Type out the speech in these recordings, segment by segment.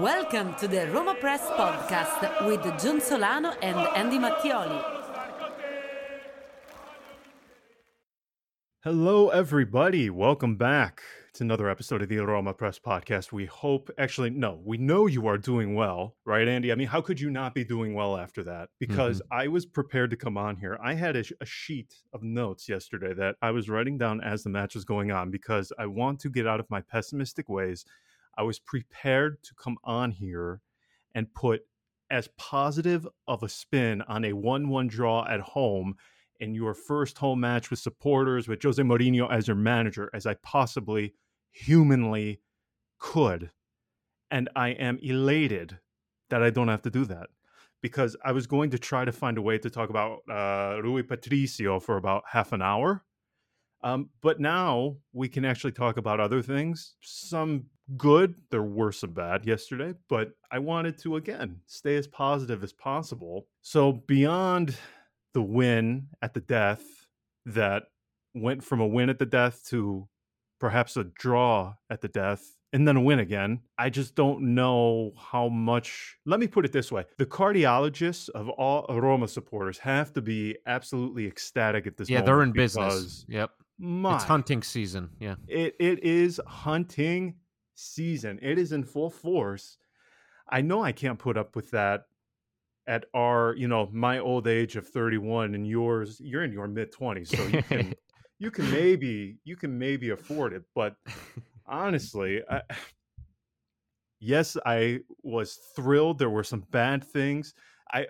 Welcome to the Roma Press podcast with John Solano and Andy Mattioli. Hello, everybody. Welcome back to another episode of the Roma Press podcast. We hope, actually, no, we know you are doing well, right, Andy? I mean, how could you not be doing well after that? Because Mm-hmm. I was prepared to come on here. I had a, a sheet of notes yesterday that I was writing down as the match was going on because I want to get out of my pessimistic ways. I was prepared to come on here and put as positive of a spin on a 1 1 draw at home in your first home match with supporters, with Jose Mourinho as your manager, as I possibly humanly could. And I am elated that I don't have to do that because I was going to try to find a way to talk about uh, Rui Patricio for about half an hour. Um, but now we can actually talk about other things. Some good, there were some bad yesterday, but I wanted to, again, stay as positive as possible. So, beyond the win at the death that went from a win at the death to perhaps a draw at the death and then a win again. I just don't know how much. Let me put it this way the cardiologists of all Roma supporters have to be absolutely ecstatic at this yeah, they're in business. Yep. My, It's hunting season. Yeah. it, it is hunting season. It is in full force. I know I can't put up with that at our, you know, my old age of 31 and yours, you're in your mid 20s, so you can you can maybe you can maybe afford it, but honestly, I, yes, I was thrilled. There were some bad things. I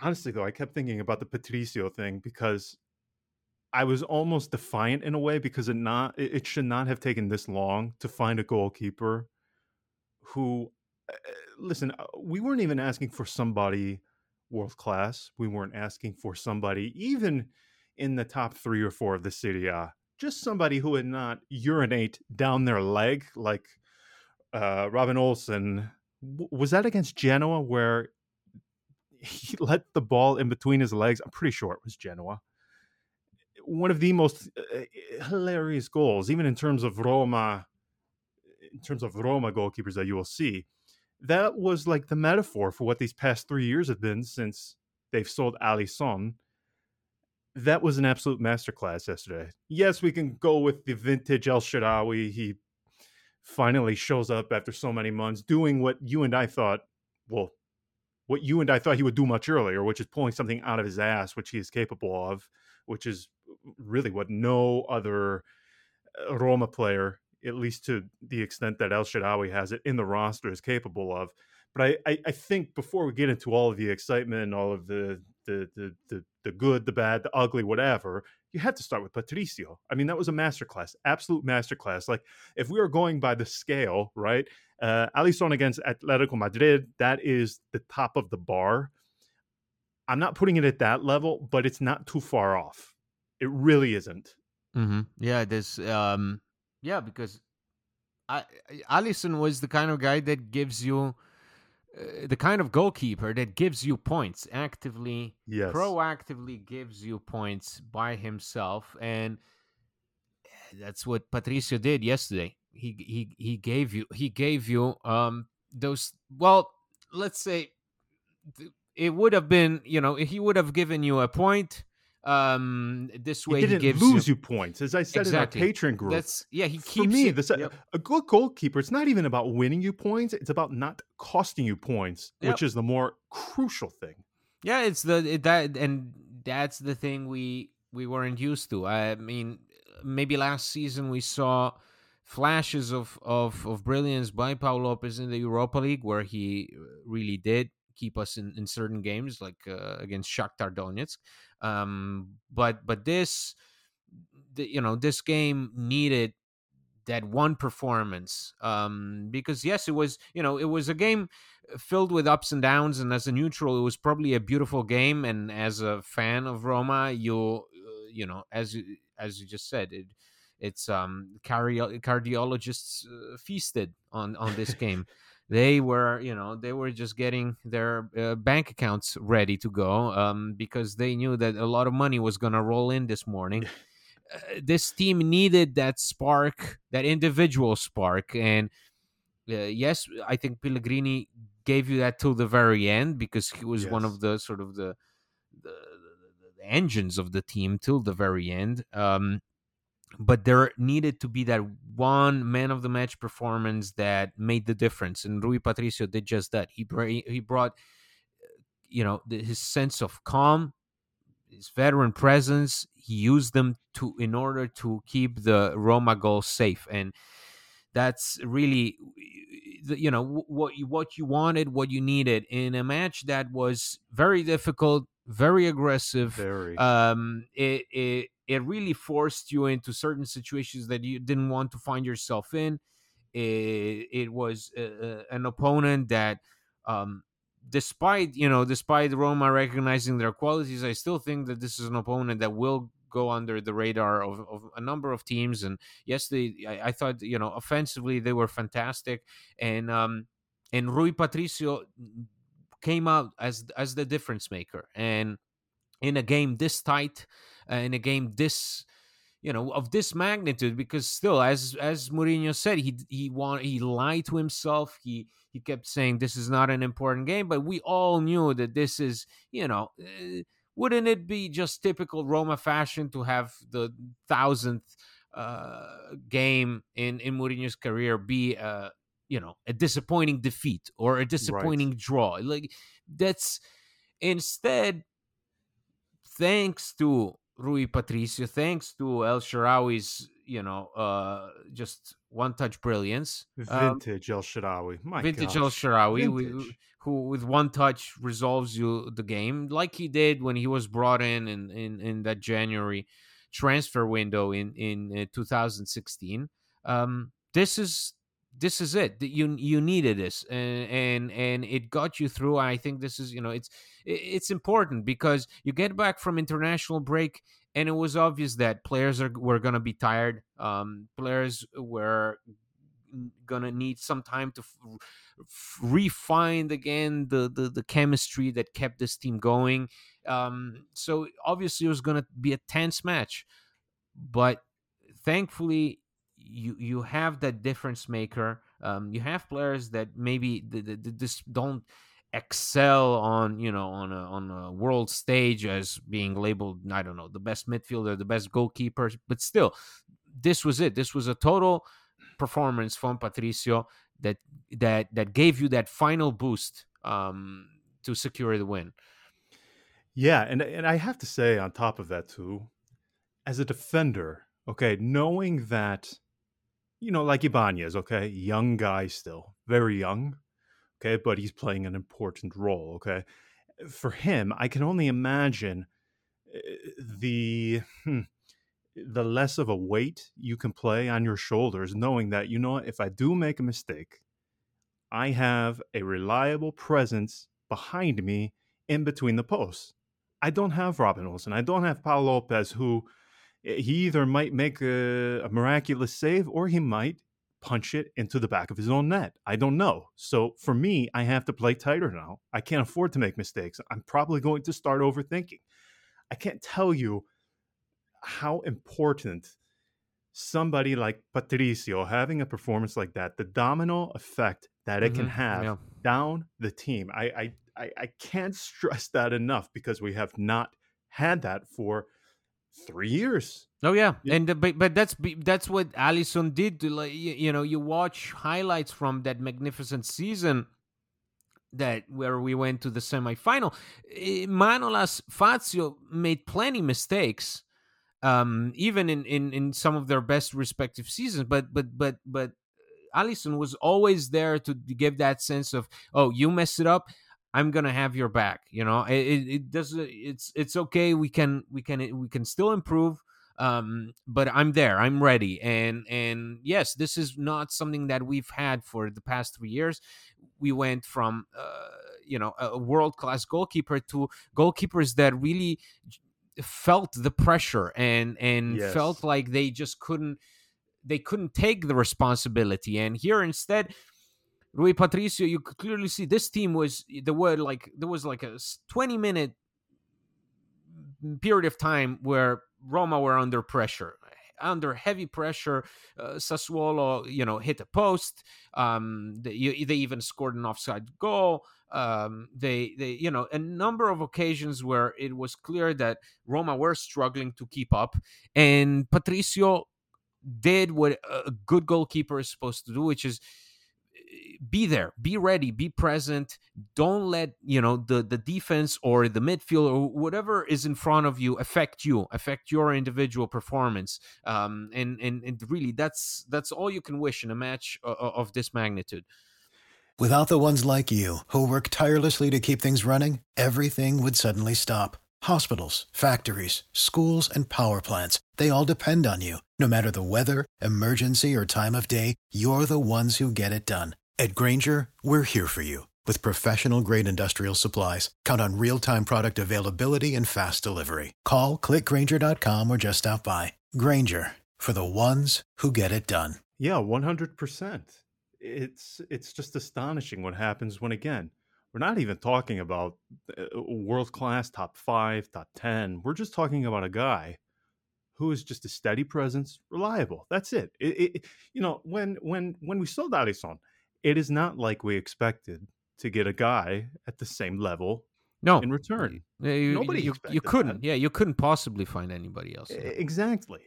honestly though, I kept thinking about the Patricio thing because I was almost defiant in a way because it not it, should not have taken this long to find a goalkeeper who uh, listen, uh, we weren't even asking for somebody world class. We weren't asking for somebody even in the top 3 or 4 of the Serie A. Just somebody who would not urinate down their leg like uh, Robin Olsen. W- Was that against Genoa where he let the ball in between his legs? I'm pretty sure it was Genoa one of the most uh, hilarious goals, even in terms of Roma, in terms of Roma goalkeepers that you will see. That was like the metaphor for what these past three years have been since they've sold Alisson. That was an absolute masterclass yesterday. Yes, we can go with the vintage El Shaarawy. He finally shows up after so many months doing what you and I thought, well, what you and I thought he would do much earlier, which is pulling something out of his ass, which he is capable of, which is really what no other uh, Roma player, at least to the extent that El Shaarawy has it in the roster, is capable of. But I, I, I think before we get into all of the excitement and all of the the, the the the good, the bad, the ugly, whatever, you had to start with Patricio. I mean, that was a masterclass, absolute masterclass. Like if we are going by the scale, right? Uh, Alisson against Atletico Madrid, that is the top of the bar. I'm not putting it at that level, but it's not too far off. It really isn't. Mm-hmm. Yeah. There's. Um. Yeah, because I, Alisson was the kind of guy that gives you. Uh, the kind of goalkeeper that gives you points actively Yes. proactively gives you points by himself and that's what patricio did yesterday he he he gave you he gave you um those well let's say it would have been you know he would have given you a point um this way he he, didn't gives lose you, you, points, as I said Exactly. in our Patreon group. that's yeah he keeps For me, it- this, Yep. a good goalkeeper. It's not even about winning you points; it's about not costing you points, Yep. which is the more crucial thing. Yeah, it's the it, that and that's the thing we we weren't used to. I mean, maybe last season we saw flashes of of of brilliance by Pau Lopez in the Europa League, where he uh, really did keep us in, in certain games, like uh, against Shakhtar Donetsk. Um, but but this, the, you know, this game needed that one performance um because yes it was you know it was a game filled with ups and downs and as a neutral it was probably a beautiful game and as a fan of roma you uh, you know as you as you just said it it's um cardio- cardiologists uh, feasted on on this game they were you know they were just getting their uh, bank accounts ready to go um because they knew that a lot of money was going to roll in this morning uh, this team needed that spark, that individual spark, and uh, yes, I think Pellegrini gave you that till the very end because he was one of the sort of the the, the, the engines of the team till the very end. Um, but there needed to be that one man of the match performance that made the difference, and Rui Patricio did just that. He bra- he brought, you know, the, his sense of calm, his veteran presence. He used them to in order to keep the Roma goal safe, and that's really you know what you what you wanted what you needed in a match that was very difficult very aggressive Very. um it it it really forced you into certain situations that you didn't want to find yourself in. It, it was uh, uh, an opponent that um despite you know despite roma recognizing their qualities i still think that this is an opponent that will go under the radar of, of a number of teams. And yes they I, I thought you know offensively they were fantastic. And um and rui patricio came out as as the difference maker. And in a game this tight uh, in a game this you know of this magnitude because still as as Mourinho said he he want he lied to himself. He he kept saying this is not an important game but we all knew that this is you know uh, wouldn't it be just typical Roma fashion to have the thousandth uh, game in in Mourinho's career be a you know a disappointing defeat or a disappointing draw? Like that's instead thanks to Rui Patricio, thanks to El Shaarawy's, you know, uh, just one touch brilliance. Um, Vintage El Shaarawy. My vintage El gosh. Sharawi, wi- who with one touch resolves you the game, like he did when he was brought in in, in, in that January transfer window in in uh, 2016. Um, this is this is it. You you needed this, and and and it got you through. I think this is you know it's it's important because you get back from international break and it was obvious that players are were going to be tired um players were going to need some time to f- f- refine again the, the the chemistry that kept this team going um so obviously it was going to be a tense match but thankfully you you have that difference maker um you have players that maybe this don't excel on you know on a on a world stage as being labeled I don't know the best midfielder, the best goalkeeper, but still, this was it. This was a total performance from Patricio that that that gave you that final boost um, to secure the win. Yeah, and and I have to say on top of that too, as a defender, okay, knowing that, you know, like Ibanez, okay, young guy still, very young, okay, but he's playing an important role, okay. For him, I can only imagine uh, the hmm, the less of a weight you can play on your shoulders, knowing that you know if I do make a mistake, I have a reliable presence behind me in between the posts. I don't have Robin Olsen. I don't have Pau Lopez, who eh, he either might make a, a miraculous save or he might punch it into the back of his own net. I don't know. So for me, I have to play tighter now. I can't afford to make mistakes. I'm probably going to start overthinking. I can't tell you how important somebody like Patricio having a performance like that, the domino effect that it can Mhm, have yeah. down the team. I I I can't stress that enough because we have not had that for three years. Oh yeah, Yeah. and uh, but but that's that's what Alisson did. To, like you, you know, you watch highlights from that magnificent season that where we went to the semifinal. Eh, Manolas Fazio made plenty mistakes, um, even in, in in some of their best respective seasons. But but but but Alisson was always there to give that sense of oh you messed it up. I'm gonna have your back. You know, it, it, it doesn't. It's it's okay. We can we can we can still improve. Um, but I'm there. I'm ready. And and yes, this is not something that we've had for the past three years. We went from uh, you know a world class goalkeeper to goalkeepers that really felt the pressure and and Yes. felt like they just couldn't they couldn't take the responsibility. And here instead, Rui Patricio, you could clearly see this team was there were like there was like a 20 minute period of time where Roma were under pressure, under heavy pressure. Uh, Sassuolo, you know, hit the post. Um, they, they even scored an offside goal. Um, they, they, you know, a number of occasions where it was clear that Roma were struggling to keep up, and Patricio did what a good goalkeeper is supposed to do, which is be there, be ready, be present. Don't let you know the the defense or the midfield or whatever is in front of you affect you, affect your individual performance. Um, and and and really, that's that's all you can wish in a match of, of this magnitude. Without the ones like you who work tirelessly to keep things running, everything would suddenly stop. Hospitals, factories, schools, and power plants—they all depend on you. No matter the weather, emergency, or time of day, you're the ones who get it done. At Grainger, we're here for you with professional grade industrial supplies. Count on real time product availability and fast delivery. Call clickgrainger.com or just stop by. Grainger for the ones who get it done. Yeah, 100%. It's it's just astonishing what happens when again, we're not even talking about uh, world class top 5, top 10. We're just talking about a guy who is just a steady presence, reliable. That's it. it, it you know, when when when we sold Alisson, it is not like we expected to get a guy at the same level no. in return. You, nobody you, you couldn't that. yeah you couldn't possibly find anybody else exactly.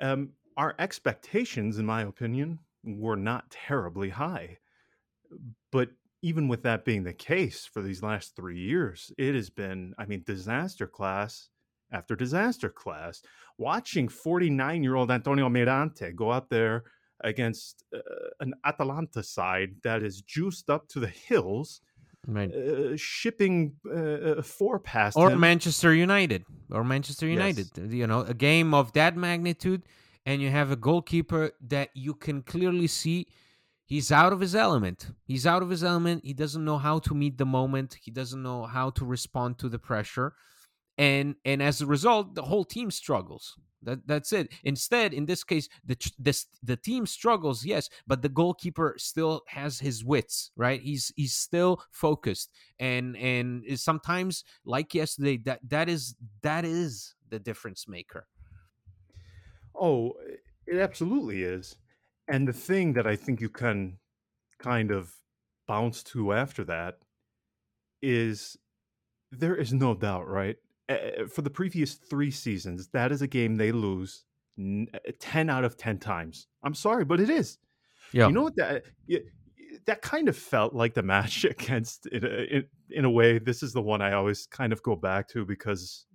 Um, our expectations in my opinion were not terribly high. But even with that being the case for these last three years it has been i mean disaster class after disaster class. Watching 49 year old antonio mirante go out there against uh, an Atalanta side that is juiced up to the hills, right. uh, shipping uh, uh four past or. Manchester United or Manchester United. Yes. You know, a game of that magnitude, and you have a goalkeeper that you can clearly see. He's out of his element. He's out of his element. He doesn't know how to meet the moment. He doesn't know how to respond to the pressure. And and as a result, the whole team struggles. That that's it. Instead, in this case, the this the team struggles, yes, but the goalkeeper still has his wits, right? He's he's still focused, and and sometimes, like yesterday, that that is that is the difference maker. Oh, it absolutely is. And the thing that I think you can kind of bounce to after that is there is no doubt, right? Uh, for the previous three seasons, that is a game they lose 10 out of 10 times. I'm sorry, but it is. Yeah. You know what that that kind of felt like the match against in a, in, in a way this is the one I always kind of go back to because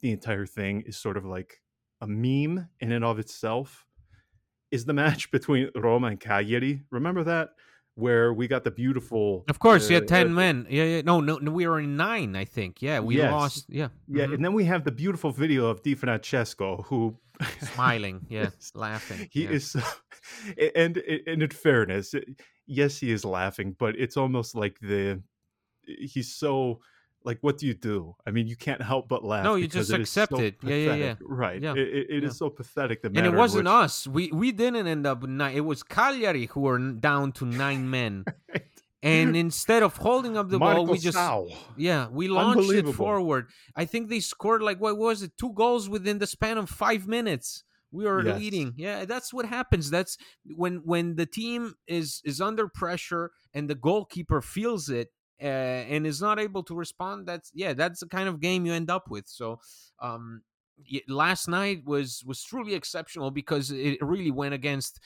the entire thing is sort of like a meme in and of itself is the match between Roma and Cagliari. Remember that? Where we got the beautiful. Of course, uh, yeah, ten uh, men. Yeah, yeah. No, no, no, we were in nine, I think. Yeah, we yes. lost. Yeah, yeah, mm-hmm. and then we have the beautiful video of Di Francesco who smiling, yeah, laughing. He yeah. is, and and in fairness, yes, he is laughing, but it's almost like the he's so like what do you do i mean you can't help but laugh no you just accept it, it. yeah yeah yeah right yeah. it, it yeah. is so pathetic and it wasn't which... us we we didn't end up nine it was cagliari who were down to nine men right. and instead of holding up the Marco ball we just Sau. yeah we launched it forward i think they scored like what was it two goals within the span of five minutes we are yes. leading yeah that's what happens that's when when the team is is under pressure and the goalkeeper feels it uh, and is not able to respond, that's yeah, that's the kind of game you end up with. So um, last night was was truly exceptional because it really went against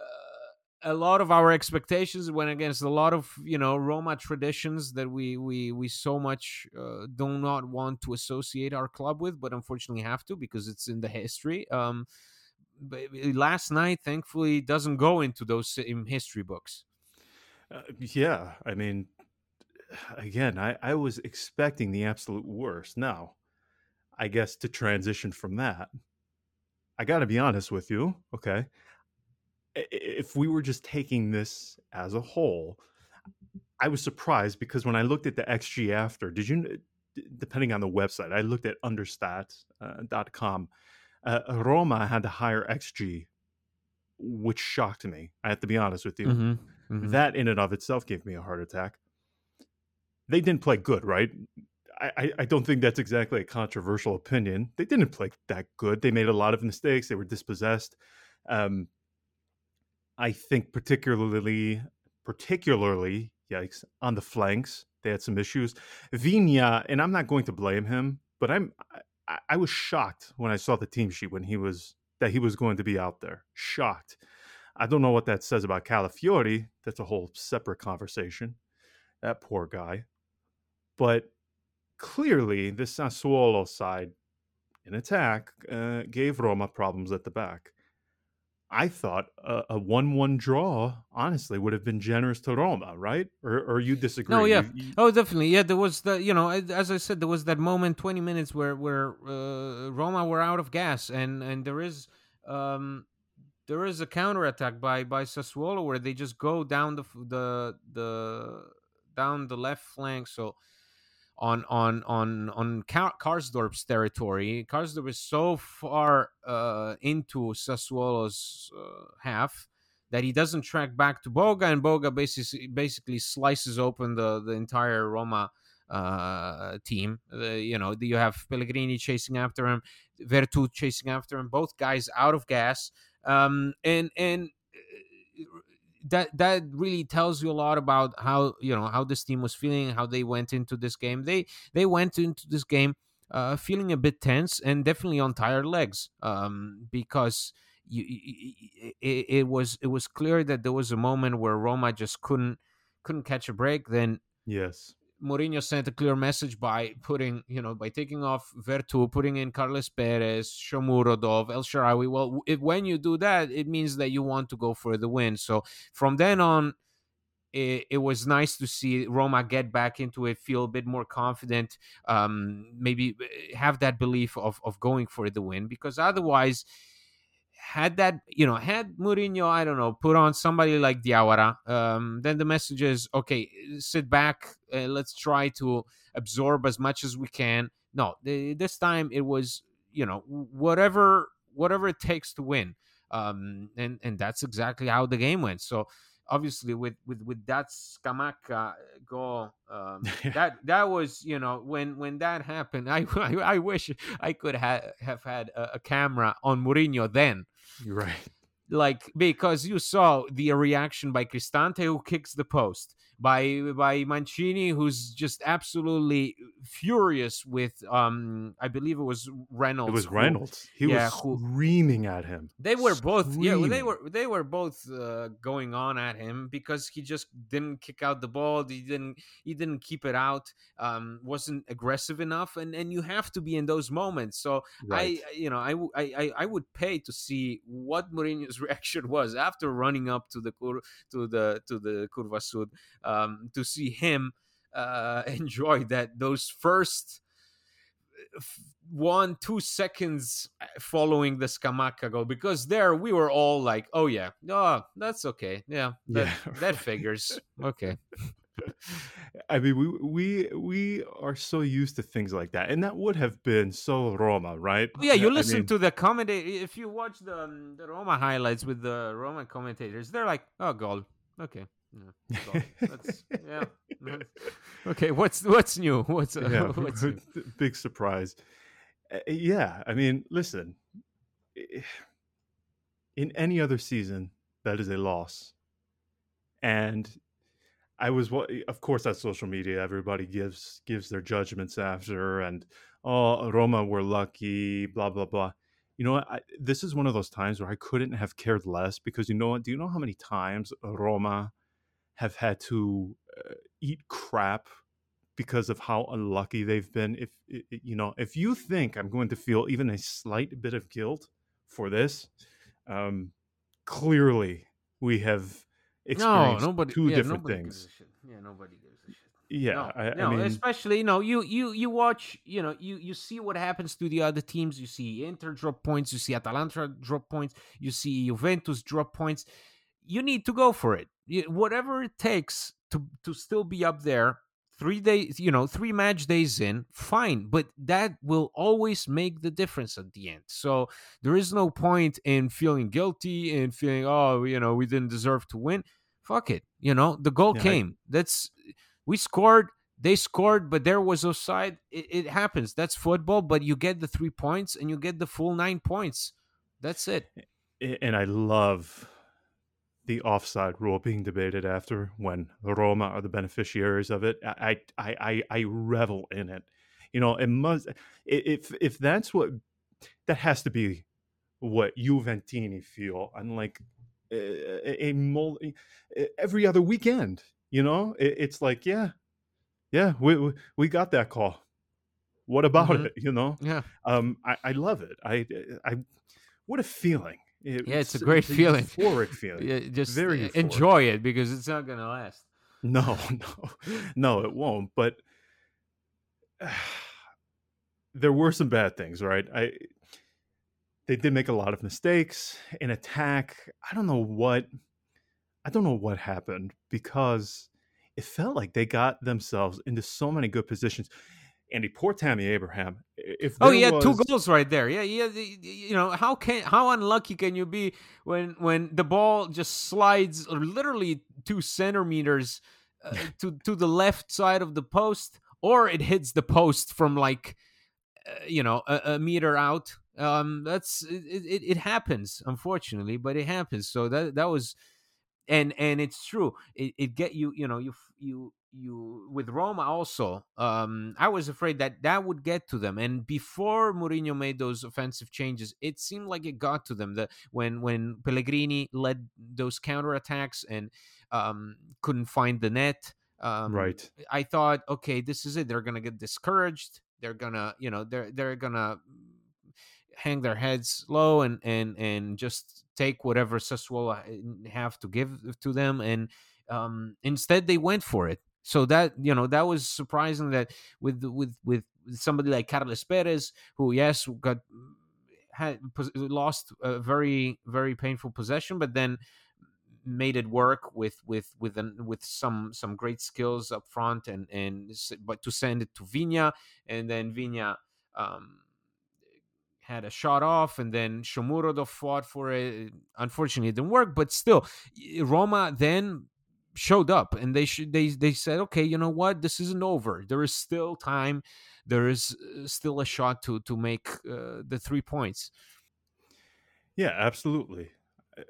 uh, a lot of our expectations. Went against a lot of you know Roma traditions that we we we so much uh, do not want to associate our club with, but unfortunately have to because it's in the history. Um, but last night, thankfully, doesn't go into those same history books. Uh, yeah, I mean, again, I, I was expecting the absolute worst. Now, I guess to transition from that, I got to be honest with you. Okay. If we were just taking this as a whole, I was surprised because when I looked at the XG after, did you, depending on the website, I looked at understat.com. Uh, uh, Roma had a higher XG, which shocked me. I have to be honest with you. Mm-hmm, mm-hmm. That in and of itself gave me a heart attack they didn't play good, right? I, I don't think that's exactly a controversial opinion. They didn't play that good. They made a lot of mistakes. They were dispossessed. Um, I think particularly, particularly, yikes, on the flanks, they had some issues. Viña, and I'm not going to blame him, but I'm I, I was shocked when I saw the team sheet when he was that he was going to be out there. Shocked. I don't know what that says about Calafiori. That's a whole separate conversation. That poor guy. But clearly, the Sassuolo side in attack uh, gave Roma problems at the back. I thought a, a, one-one draw, honestly, would have been generous to Roma, right? Or, or you disagree? No, yeah, you, you... oh, definitely, yeah. There was the, you know, as I said, there was that moment, twenty minutes where where uh, Roma were out of gas, and and there is um there is a counter attack by by Sassuolo where they just go down the the the down the left flank. So on on on on Karsdorp's territory. Karsdorp is so far uh, into Sassuolo's uh, half that he doesn't track back to Boga, and Boga basically basically slices open the the entire Roma uh, team. you know, you have Pellegrini chasing after him, Veretout chasing after him, both guys out of gas, um, and and that that really tells you a lot about how you know how this team was feeling, how they went into this game. They they went into this game uh, feeling a bit tense and definitely on tired legs um, because you, it, it was it was clear that there was a moment where Roma just couldn't couldn't catch a break. Then yes, Mourinho sent a clear message by putting, you know, by taking off Veretout, putting in Carles Perez, Shomurodov, El Shaarawy. Well, when you do that, it means that you want to go for the win. So from then on, it, it, was nice to see Roma get back into it, feel a bit more confident, um, maybe eh, have that belief of, of going for the win, because otherwise, had that, you know, had Mourinho, I don't know, put on somebody like Diawara, um, then the message is, okay, sit back, uh, let's try to absorb as much as we can. No, this time it was, you know, whatever whatever it takes to win, um, and and that's exactly how the game went. So obviously with with with that Scamacca goal, um, that that was you know when when that happened, I I, I wish I could ha- have had a, a camera on Mourinho then. You're right like because you saw the reaction by Cristante who kicks the post by by Mancini who's just absolutely furious with um I believe it was Reynolds. It was Reynolds. Who, he yeah, was who, screaming at him. They were both screaming. yeah, they were they were both uh, going on at him because he just didn't kick out the ball. He didn't he didn't keep it out. Um wasn't aggressive enough and and you have to be in those moments. So right. I you know I, I I would pay to see what Mourinho's reaction was after running up to the to the to the Curva Sud um, to see him uh, enjoy that those first uh, one two seconds uh, following the Scamacca goal because there we were all like oh yeah oh that's okay yeah that, yeah, that figures okay I mean, we we we are so used to things like that, and that would have been so Roma, right? Yeah, you listen I mean, to the commentator. If you watch the um, the Roma highlights with the Roma commentators, they're like, "Oh, goal, okay." Yeah, That's, yeah. okay, what's what's new? What's, uh, yeah, what's new? big surprise? Uh, yeah, I mean, listen. In any other season, that is a loss, and I was of course at social media everybody gives gives their judgments after and oh Roma were lucky blah blah blah. You know what? I, this is one of those times where I couldn't have cared less because you know what? Do you know how many times Roma have had to uh, eat crap because of how unlucky they've been? If you know, if you think I'm going to feel even a slight bit of guilt for this, um, clearly we have experienced no, nobody, two yeah, different things. Yeah, nobody gives a shit. Yeah, no, I, no I mean, especially you know you you you watch you know you you see what happens to the other teams. You see Inter drop points. You see Atalanta drop points. You see Juventus drop points. You need to go for it. Whatever it takes to to still be up there three days you know three match days in fine but that will always make the difference at the end so there is no point in feeling guilty and feeling oh you know we didn't deserve to win fuck it you know the goal yeah, came I... that's we scored they scored, but there was offside. It, it happens. That's football. But you get the three points, and you get the full nine points. That's it. And I love the offside rule being debated after when Roma are the beneficiaries of it. I I I, I revel in it. You know, it must if if that's what that has to be what Juventini feel, unlike a, a, a every other weekend. You know, it, it's like yeah, yeah, we we got that call. What about mm-hmm. it? You know, yeah. Um, I, I love it. I I what a feeling. It, yeah, it's, it's a great it's feeling. euphoric feeling. Yeah, just very euphoric. enjoy it because it's not gonna last. No, no, no, it won't. But uh, there were some bad things, right? I they did make a lot of mistakes in attack. I don't know what I don't know what happened because it felt like they got themselves into so many good positions. Andy, poor Tammy Abraham. If oh, he had was... two goals right there. Yeah, yeah. You know how can how unlucky can you be when when the ball just slides literally two centimeters uh, to to the left side of the post, or it hits the post from like uh, you know a, a, meter out. Um, that's it, it, it. happens, unfortunately, but it happens. So that that was, and and it's true. It, it get you. You know you you you with Roma also. Um, I was afraid that that would get to them, and before Mourinho made those offensive changes, it seemed like it got to them. That when when Pellegrini led those counter attacks and um, couldn't find the net. Um, right. I thought, okay, this is it. They're gonna get discouraged. They're gonna, you know, they're they're gonna hang their heads low and and and just take whatever Sassuolo have to give to them and um, instead they went for it so that you know that was surprising that with with with somebody like Carlos Perez, who yes got had lost a very very painful possession, but then made it work with with with an, with some some great skills up front and and but to send it to Viña and then Viña um, had a shot off and then Shomurodov fought for it. Unfortunately, it didn't work, but still, Roma then showed up and they should they they said okay you know what? This isn't over. There is still time. There is uh, still a shot to to make uh, the three points. Yeah absolutely. Uh,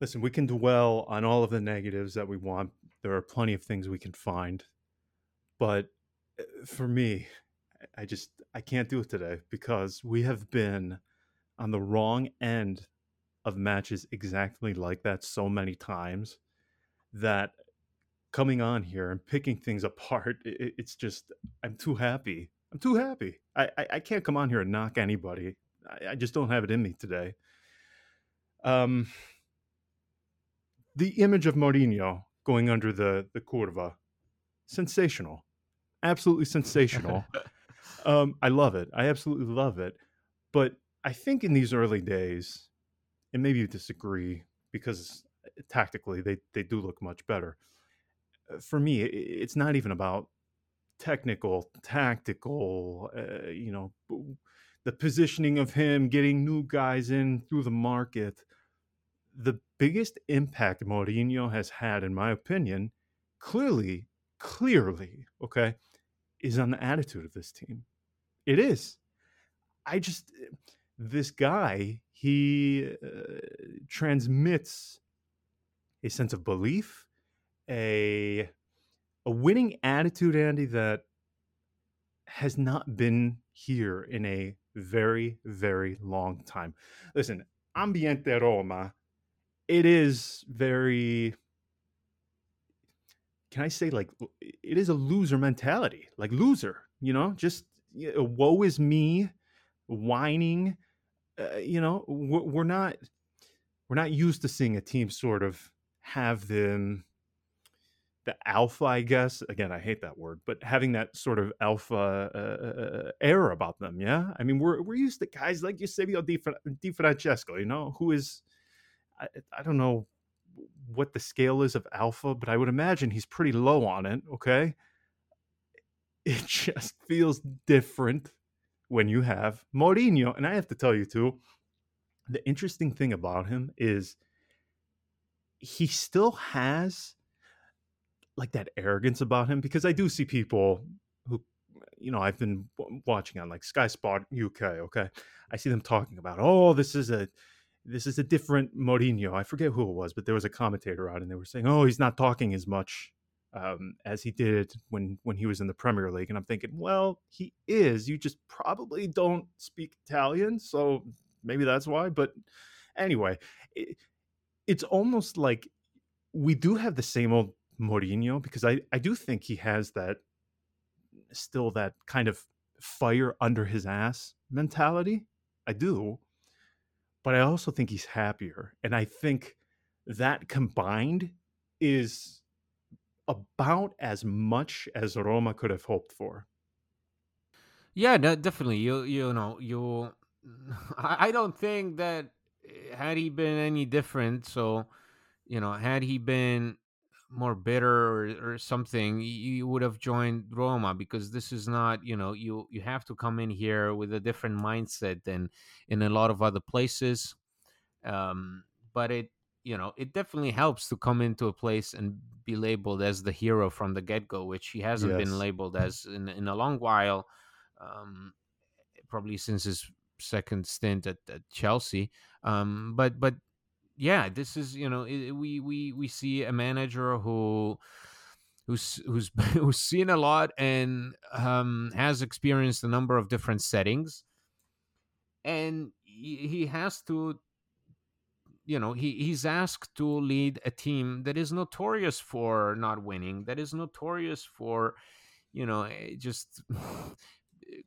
listen we can dwell on all of the negatives that we want. There are plenty of things we can find. But uh, for me i just i can't do it today because we have been on the wrong end of matches exactly like that so many times that coming on here and picking things apart, it, it's just I'm too happy. I'm too happy. I, I, I can't come on here and knock anybody. I, I, just don't have it in me today. Um, the image of Mourinho going under the the curva, sensational, absolutely sensational. um, I love it. I absolutely love it. But I think in these early days, and maybe you disagree because tactically they they do look much better. Uh, for me, it's not even about technical, tactical, uh, you know, the positioning of him, getting new guys in through the market. The biggest impact Mourinho has had, in my opinion, clearly, clearly, okay, is on the attitude of this team. It is. I just, this guy, he uh, transmits a sense of belief, a a winning attitude, Andy, that has not been here in a very, very long time. Listen, Ambiente Roma, it is very can I say like it is a loser mentality, like loser, you know, just know, woe is me, whining. Uh, you know, we're not we're not used to seeing a team sort of have them the alpha, I guess. Again, I hate that word, but having that sort of alpha uh, uh, uh air about them. Yeah, I mean, we're we're used to guys like Eusebio Di, Di Francesco, you know, who is I, I don't know what the scale is of alpha, but I would imagine he's pretty low on it. Okay, it just feels different when you have Mourinho, and I have to tell you too. The interesting thing about him is he still has like that arrogance about him because I do see people who you know I've been watching on like Sky Sport UK. Okay, I see them talking about oh this is a this is a different Mourinho. I forget who it was, but there was a commentator out and they were saying oh he's not talking as much um, as he did when when he was in the Premier League. And I'm thinking well he is. You just probably don't speak Italian, so maybe that's why. But anyway, it, it's almost like we do have the same old Mourinho because I, I do think he has that still that kind of fire under his ass mentality. I do. But I also think he's happier. And I think that combined is about as much as Roma could have hoped for. Yeah, definitely. You you know, you I don't think that had he been any different, so you know, had he been more bitter or, or something, you would have joined Roma because this is not, you know, you you have to come in here with a different mindset than in a lot of other places. Um, but it, you know, it definitely helps to come into a place and be labeled as the hero from the get go, which he hasn't yes. been labeled as in in a long while. Um, probably since his second stint at, at Chelsea. Um, but but yeah, this is you know it, we we we see a manager who who's who's who's seen a lot and um, has experienced a number of different settings, and he, he has to you know he he's asked to lead a team that is notorious for not winning that is notorious for you know eh, just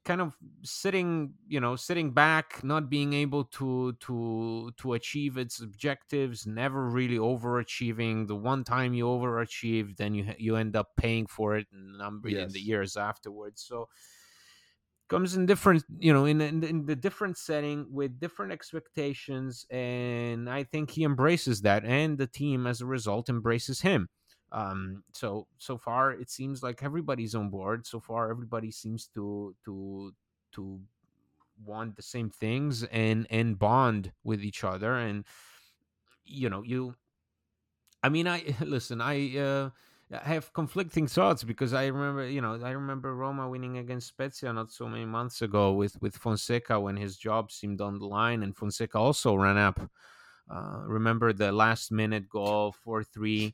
kind of sitting you know sitting back not being able to to to achieve its objectives never really overachieving. The one time you overachieve then you you end up paying for it in number yes. in the years afterwards. So comes in different you know in, in in the different setting with different expectations and i think he embraces that and the team as a result embraces him um so so far it seems like everybody's on board so far everybody seems to to to want the same things and and bond with each other and you know you i mean i listen i uh I have conflicting thoughts because I remember, you know, I remember Roma winning against Spezia not so many months ago with with Fonseca when his job seemed on the line, and Fonseca also ran up. Uh, remember the last minute goal, four three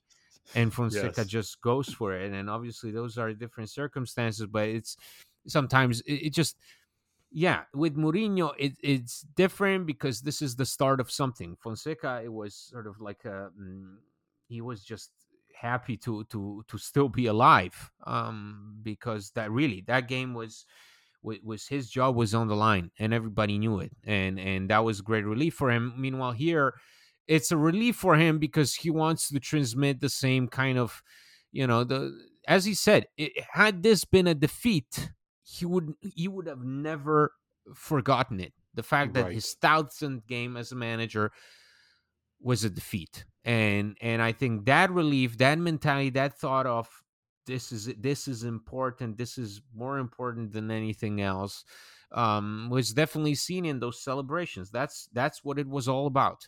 and Fonseca yes. just goes for it. And obviously, those are different circumstances, but it's sometimes it, it just yeah, with Mourinho, it, it's different because this is the start of something. Fonseca, it was sort of like a, mm, he was just happy to to to still be alive um, because that really that game was was his job was on the line and everybody knew it and and that was great relief for him. Meanwhile, here it's a relief for him because he wants to transmit the same kind of you know the as he said it, had this been a defeat he would he would have never forgotten it. The fact that right. his thousandth game as a manager was a defeat. And and i think that relief that mentality that thought of this is this is important. This is more important than anything else um was definitely seen in those celebrations. That's that's what it was all about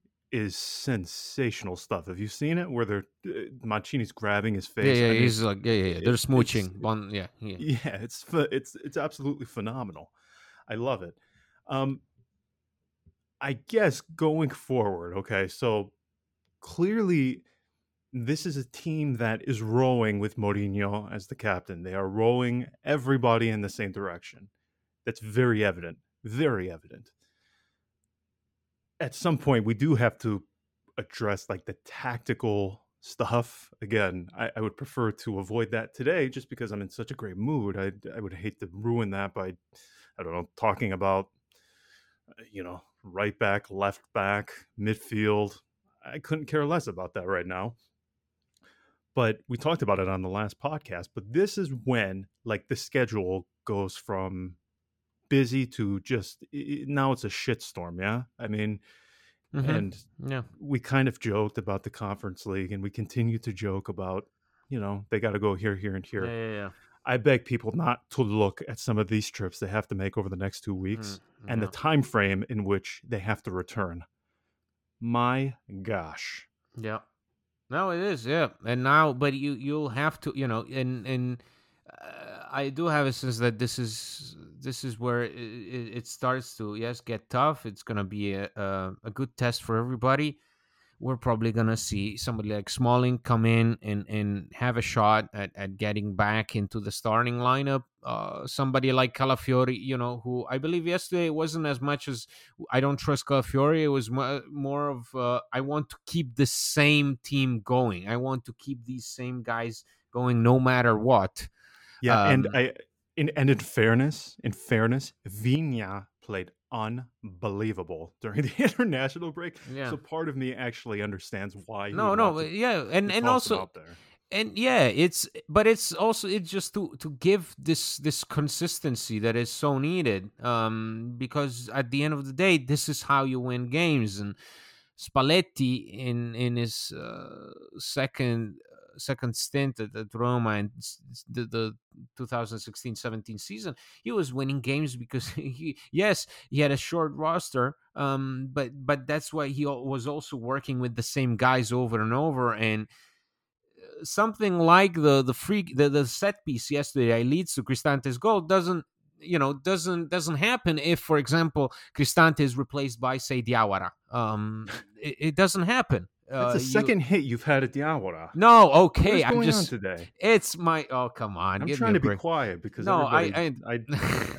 is sensational stuff. Have you seen it where they're uh, Mancini's grabbing his face? Yeah, yeah, he's like, yeah, yeah, yeah. They're smooching. One, yeah, yeah, yeah. It's it's it's absolutely phenomenal. I love it. Um, I guess going forward, okay, so clearly this is a team that is rowing with Mourinho as the captain. They are rowing everybody in the same direction. That's very evident. Very evident at some point we do have to address like the tactical stuff again I, I, would prefer to avoid that today just because i'm in such a great mood i i would hate to ruin that by i don't know talking about uh, you know right back left back midfield. I couldn't care less about that right now. But we talked about it on the last podcast but this is when like the schedule goes from busy to just now it's a shitstorm. Yeah, I mean, mm-hmm. and yeah, we kind of joked about the conference league, and we continue to joke about you know they got to go here, here, and here. Yeah, yeah, yeah. I beg people not to look at some of these trips they have to make over the next two weeks mm, and the time frame in which they have to return. My gosh. Yeah. No, it is. Yeah. And now, but you you'll have to, you know, and and uh, I do have a sense that this is this is where it, it starts to yes get tough. It's gonna be a, a a good test for everybody we're probably gonna see somebody like Smalling come in and, and have a shot at, at getting back into the starting lineup. Uh, somebody like Calafiori, you know, who I believe yesterday wasn't as much as I don't trust Calafiori. It was more of uh, I want to keep the same team going. I want to keep these same guys going no matter what. Yeah, um, and I in and in fairness, in fairness, Viña played unbelievable during the international break. Yeah. So part of me actually understands why. No, no, yeah, and and also. And yeah, it's but it's also it's just to to give this this consistency that is so needed. Um, because at the end of the day, this is how you win games. And Spalletti in in his uh, second second stint at, at Roma and the, the 2016-17 season, he was winning games because he yes he had a short roster, um, but but that's why he was also working with the same guys over and over and uh, something like the the free the, the set piece yesterday leads to Cristante's goal doesn't you know doesn't doesn't happen if for example Cristante is replaced by say Diawara um it, it doesn't happen that's uh, the second you... hit you've had at the Diawara. No, okay. I'm just today. It's my. Oh, come on. I'm trying to be quiet because no, I, I, I,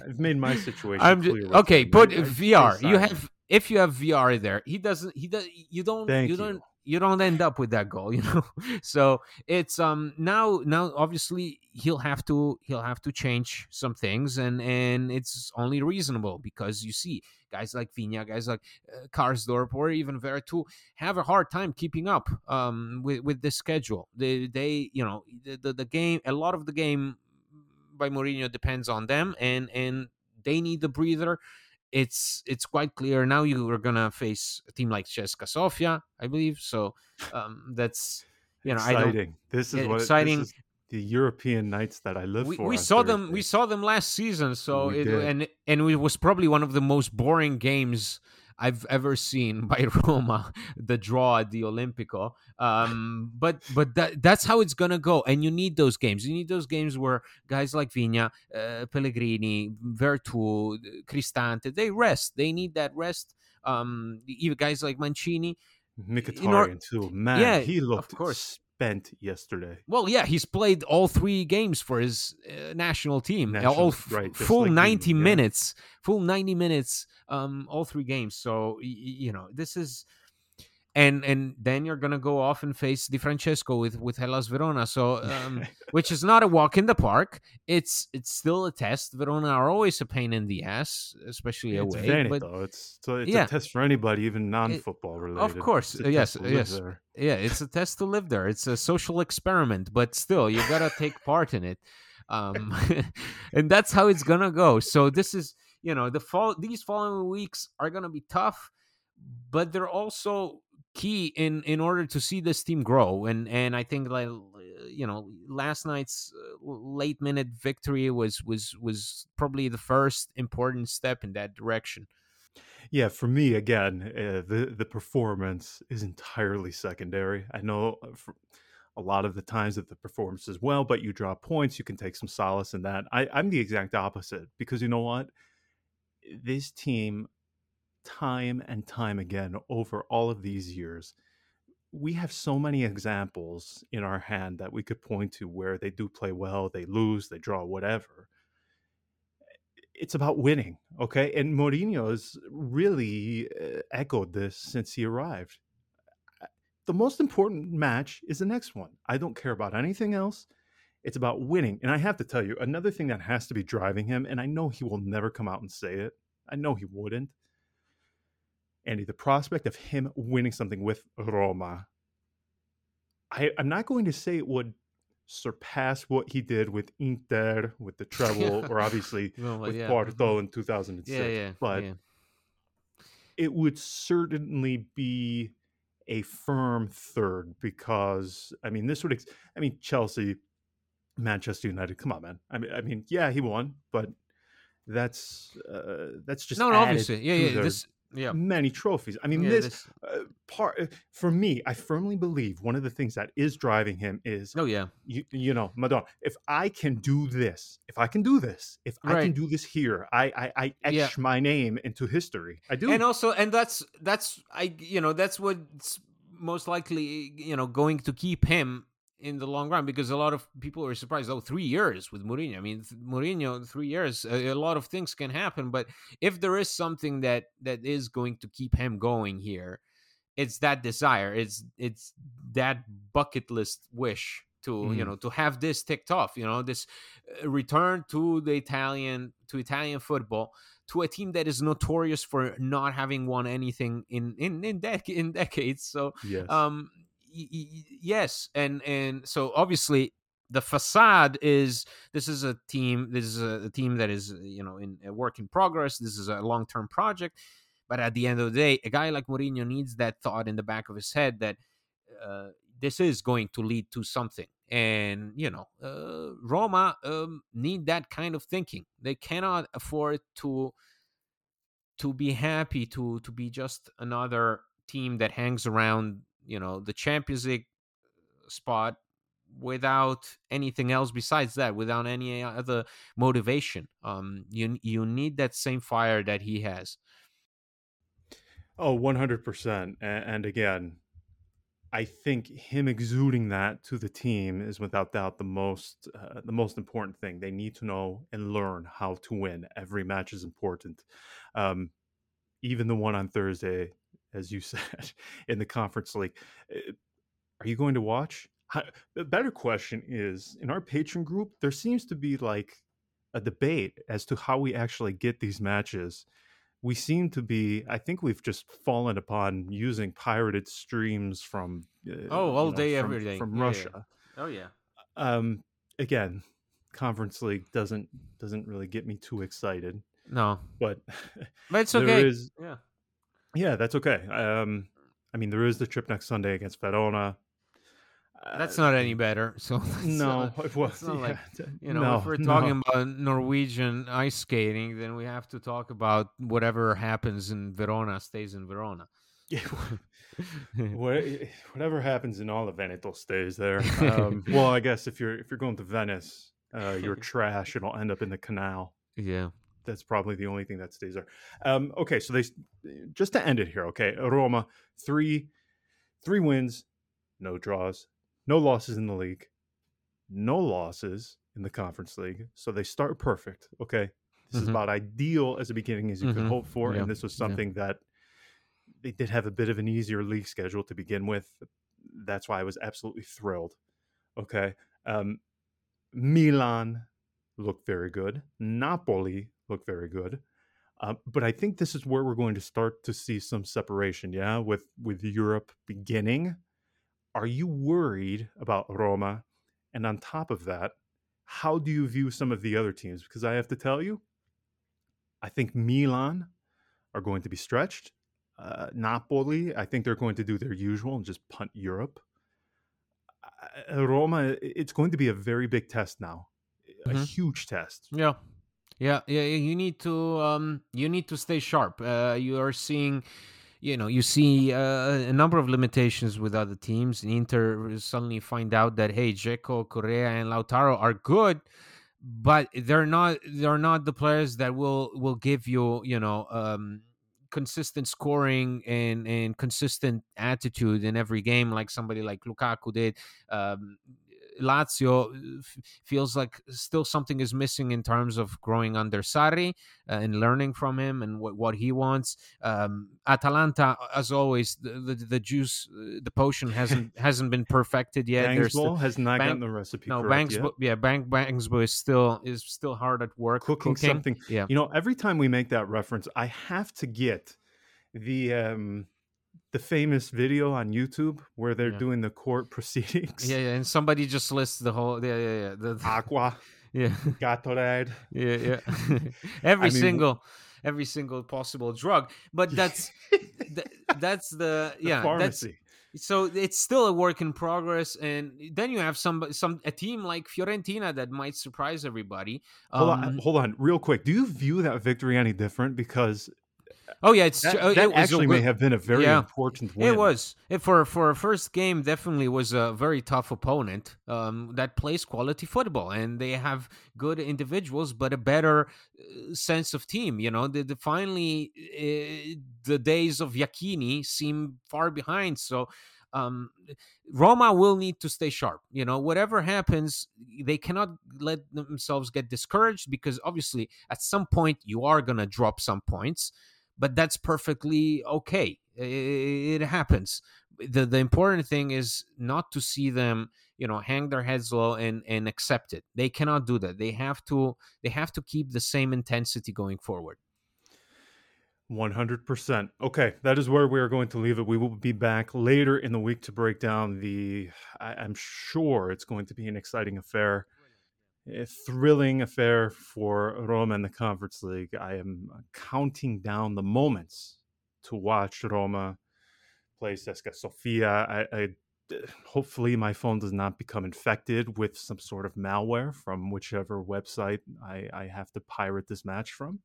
have made my situation I'm just. Okay, put VR. You have if you have VR there, he doesn't. He does. You don't. Thank you don't you don't end up with that goal you know? So it's um now now obviously he'll have to he'll have to change some things and and it's only reasonable because you see guys like Viña guys like uh, Karsdorp or even Veretout have a hard time keeping up um with with this schedule. They they you know the, the, the game a lot of the game by Mourinho depends on them and and they need the breather it's it's quite clear now you are gonna face a team like CSKA Sofia, I believe. So um, that's you know exciting. this is what exciting. This is the European nights that I live we, for. We saw Thursday. them. We saw them last season. So it, and and it was probably one of the most boring games I've ever seen by Roma, the draw at the Olimpico. Um, but but that, that's how it's gonna go, and you need those games. You need those games where guys like Viña, uh, Pellegrini, Veretout, Cristante, they rest. They need that rest. Um, even guys like Mancini. Mkhitaryan too, man. Yeah, he looked of course spent yesterday. Well, yeah, he's played all three games for his uh, national team. National, all f- right, full like 90 yeah. minutes, full 90 minutes, um, all three games. So, y- you know, this is and and then you're gonna go off and face Di Francesco with with Hellas Verona. So, um, which is not a walk in the park. It's it's still a test. Verona are always a pain in the ass, especially it's away. Vanity, but it's so it's yeah. a test for anybody, even non-football related. Of course, yes, yes, yeah. It's a test to live there. It's a social experiment, but still, you gotta take part in it. Um, and that's how it's gonna go. So this is you know the fall. These following weeks are gonna be tough but they're also key in in order to see this team grow and and i think like you know last night's uh, late minute victory was was was probably the first important step in that direction. Yeah for me again uh, the the performance is entirely secondary. I know uh, a lot of the times that the performance is well but you draw points you can take some solace in that. I, i'm the exact opposite because you know what? This team time and time again over all of these years. We have so many examples in our hand that we could point to where they do play well, they lose, they draw, whatever. It's about winning, okay? And Mourinho's really uh, echoed this since he arrived. The most important match is the next one. I don't care about anything else. It's about winning. And I have to tell you, another thing that has to be driving him, and I know he will never come out and say it, I know he wouldn't, Andy, the prospect of him winning something with Roma, I, I'm not going to say it would surpass what he did with Inter with the treble, or obviously with yeah. Porto in 2006. Yeah, yeah. but it would certainly be a firm third because I mean this would ex- I mean Chelsea, Manchester United. Come on, man. I mean I mean yeah he won, but that's uh, that's just no, no, obviously, yeah, yeah. their This, yeah, many trophies. I mean yeah, this, uh, part uh, for me. I firmly believe one of the things that is driving him is Oh yeah, you, you know Madonna. If I can do this, if I can do this, if I can do this here, I I, I etch Yeah. my name into history. I do. and also, and that's that's I you know that's what's most likely you know going to keep him in the long run because a lot of people are surprised. Oh, three years with Mourinho. I mean, th- Mourinho, three years. A, a lot of things can happen, but if there is something that that is going to keep him going here, it's that desire. It's it's that bucket list wish to you Mhm. know to have this ticked off. You know, this uh, return to the Italian to Italian football to a team that is notorious for not having won anything in in in, dec- in decades. So yes. um y- yes and and so obviously the facade is this is a team this is a, a team that is you know in a work in progress this is a long-term project but at the end of the day a guy like Mourinho needs that thought in the back of his head that uh, this is going to lead to something and you know uh, Roma um, need that kind of thinking. They cannot afford to to be happy to to be just another team that hangs around you know the Champions League spot without anything else besides that without any other motivation um you you need that same fire that he has Oh, 100%. And again, I think him exuding that to the team is without doubt the most uh, the most important thing. They need to know and learn how to win. Every match is important. Um, even the one on Thursday, as you said, in the conference league. Uh, Are you going to watch? The better question is in our Patreon group, there seems to be like a debate as to how we actually get these matches we seem to be i think we've just fallen upon using pirated streams from uh, Oh, all know, day, from, every day. from Yeah, yeah. russia oh yeah um again conference league doesn't doesn't really get me too excited no but but it's okay is- yeah yeah that's okay um i mean there is the trip next sunday against verona that's Uh, not any better so that's, no uh, it was not like, yeah, you know no, if we're no. talking about norwegian ice skating then we have to talk about whatever happens in verona stays in verona Yeah, whatever happens in all of Veneto stays there. Um, well, I guess if you're if you're going to Venice, uh, your trash it'll end up in the canal. yeah That's probably the only thing that stays there. Um, okay, so they just to end it here. Okay, Roma three three wins, no draws, no losses in the league, no losses in the conference league. So they start perfect. Okay, this is Mhm. about ideal as a beginning as you could Mhm. hope for, Yeah, and this was yeah. something that they did have a bit of an easier league schedule to begin with. That's why I was absolutely thrilled. Okay. Um, Milan looked very good. Napoli looked very good. Uh, but I think this is where we're going to start to see some separation. Yeah, with with Europe beginning. Are you worried about Roma? And on top of that, how do you view some of the other teams? Because I have to tell you, I think Milan are going to be stretched. Uh, Napoli, I think they're going to do their usual and just punt Europe. Uh, Roma, it's going to be a very big test now, a Mhm. huge test. Yeah. Yeah, yeah, you need to um you need to stay sharp. Uh you are seeing you know, you see uh, a number of limitations with other teams. Inter suddenly find out that hey, Dzeko, Correa and Lautaro are good, but they're not they're not the players that will will give you, you know, um consistent scoring and and consistent attitude in every game like somebody like Lukaku did. Um Lazio uh, feels like still something is missing in terms of growing under Sarri uh, and learning from him and what, what he wants. Um, Atalanta, as always, the the, the juice, uh, the potion hasn't hasn't been perfected yet. Bangsbo has not Bang- gotten the recipe no Bangsbo, yeah, Bang Bangsbo is still is still hard at work Cooking, something. Yeah, You know, every time we make that reference, I have to get the um, the famous video on YouTube where they're Yeah. doing the court proceedings. Yeah, yeah, and somebody just lists the whole. Yeah, yeah, yeah. The, Aqua, yeah, Gatorade. yeah, yeah. every I mean, single, every single possible drug. But that's th- that's the the yeah. That's pharmacy. so it's still a work in progress, and then you have some some a team like Fiorentina that might surprise everybody. Hold Um, on, hold on, real quick. Do you view that victory any different? Because Oh yeah, it's that, uh, that it was a actually may have been a very yeah. important win. It was it for for a first game. Definitely was a very tough opponent um, that plays quality football, and they have good individuals, but a better uh, sense of team. You know, the, the finally uh, the days of Iachini seem far behind. So. Um, Roma will need to stay sharp. You know, whatever happens, they cannot let themselves get discouraged because obviously, at some point, you are gonna drop some points but that's perfectly okay. I- It happens. the The important thing is not to see them, you know, hang their heads low and and accept it. They cannot do that. They have to they have to keep the same intensity going forward. 100%. Okay, that is where we are going to leave it. We will be back later in the week to break down the. I, I'm sure it's going to be an exciting affair, a thrilling affair for Roma in the Conference League. I am counting down the moments to watch Roma play CSKA Sofia. I, I hopefully my phone does not become infected with some sort of malware from whichever website I, I have to pirate this match from.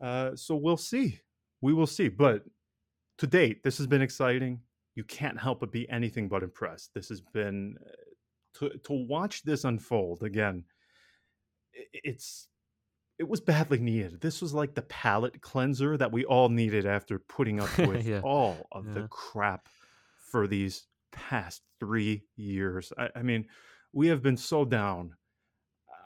Uh, so we'll see. We will see. But to date, this has been exciting. You can't help but be anything but impressed. This has been uh, to to watch this unfold again. It's it was badly needed. This was like the palate cleanser that we all needed after putting up with Yeah. all of Yeah. the crap for these past three years. I, I mean, we have been so down.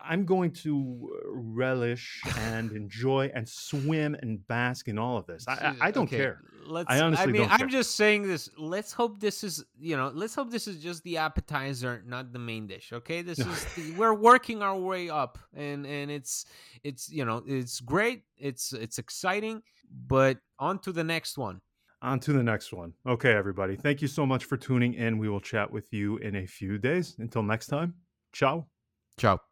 I'm going to uh, relish and enjoy and swim and bask in all of this. I, I, I don't Okay, care. Let's. I honestly mean, don't I'm care. just saying this. Let's hope this is, you know, let's hope this is just the appetizer, not the main dish. Okay, this is the, we're working our way up, and and it's it's you know it's great. It's it's exciting, but on to the next one. On to the next one. Okay, everybody. Thank you so much for tuning in. We will chat with you in a few days. Until next time, ciao. Ciao.